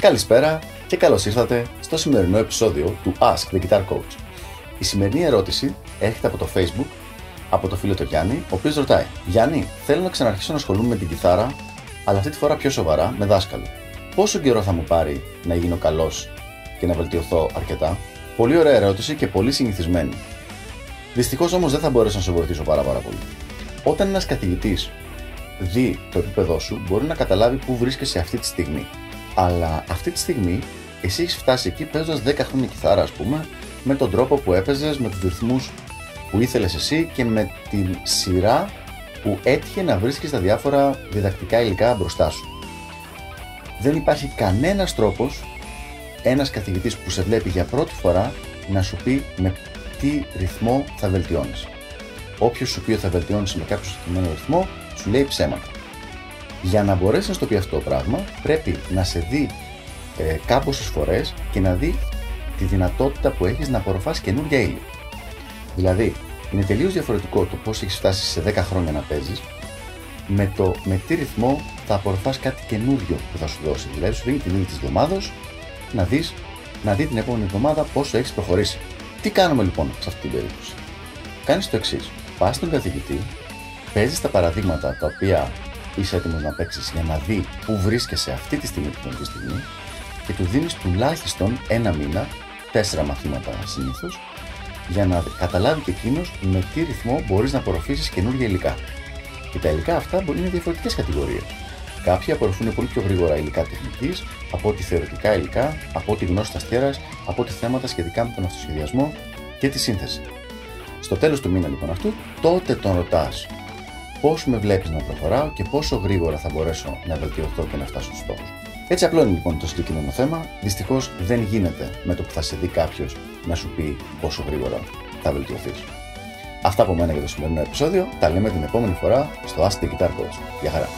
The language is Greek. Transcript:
Καλησπέρα και καλώς ήρθατε στο σημερινό επεισόδιο του Ask the Guitar Coach. Η σημερινή ερώτηση έρχεται από το Facebook από το φίλο του Γιάννη, ο οποίος ρωτάει: Γιάννη, θέλω να ξαναρχίσω να ασχολούμαι με την κιθάρα, αλλά αυτή τη φορά πιο σοβαρά, με δάσκαλο. Πόσο καιρό θα μου πάρει να γίνω καλός και να βελτιωθώ αρκετά; Πολύ ωραία ερώτηση και πολύ συνηθισμένη. Δυστυχώς όμως δεν θα μπορέσω να σε βοηθήσω πάρα, πάρα πολύ. Όταν ένας καθηγητής δει το επίπεδό σου, μπορεί να καταλάβει πού βρίσκεσαι αυτή τη στιγμή. Αλλά αυτή τη στιγμή εσύ έχεις φτάσει εκεί παίζοντας 10 χρόνια κιθάρα, ας πούμε, με τον τρόπο που έπαιζες, με τους ρυθμούς που ήθελες εσύ και με την σειρά που έτυχε να βρίσκεις τα διάφορα διδακτικά υλικά μπροστά σου. Δεν υπάρχει κανένας τρόπος ένας καθηγητής που σε βλέπει για πρώτη φορά να σου πει με τι ρυθμό θα βελτιώνεις. Όποιος σου πει ότι θα βελτιώνεις με κάποιο συγκεκριμένο ρυθμό, σου λέει ψέματα. Για να μπορέσει να στο πει αυτό το πράγμα, πρέπει να σε δει ε, κάποιες φορές και να δει τη δυνατότητα που έχεις να απορροφάς καινούργια ύλη. Δηλαδή, είναι τελείως διαφορετικό το πώς έχεις φτάσει σε 10 χρόνια να παίζεις με το με τι ρυθμό θα απορροφάς κάτι καινούριο που θα σου δώσει. Δηλαδή, σου δίνει την ύλη της εβδομάδας να δεις να δει την επόμενη εβδομάδα πόσο έχεις προχωρήσει. Τι κάνουμε λοιπόν σε αυτή την περίπτωση; Κάνεις το εξής. Πας στον καθηγητή, παίζεις τα παραδείγματα τα οποία είσαι έτοιμος να παίξεις για να δει πού βρίσκεσαι αυτή τη στιγμή την στιγμή και του δίνεις τουλάχιστον ένα μήνα, τέσσερα μαθήματα συνήθως, για να καταλάβει και εκείνος με τι ρυθμό μπορείς να απορροφήσεις καινούργια υλικά. Και τα υλικά αυτά μπορεί να είναι διαφορετικές κατηγορίες. Κάποιοι απορροφούν πολύ πιο γρήγορα υλικά τεχνική από ό,τι θεωρητικά υλικά, από ό,τι γνώση αστέρας, από ό,τι θέματα σχετικά με τον αυτοσχεδιασμό και τη σύνθεση. Στο τέλος του μήνα λοιπόν αυτού, τότε τον ρωτάς πώς με βλέπεις να προχωράω και πόσο γρήγορα θα μπορέσω να βελτιωθώ και να φτάσω στους στόχους. Έτσι απλό είναι λοιπόν το συγκεκριμένο θέμα. Δυστυχώς δεν γίνεται με το που θα σε δει κάποιος να σου πει πόσο γρήγορα θα βελτιωθείς. Αυτά από μένα για το σημερινό επεισόδιο. Τα λέμε την επόμενη φορά στο Ask the Guitar Coach. Γεια χαρά!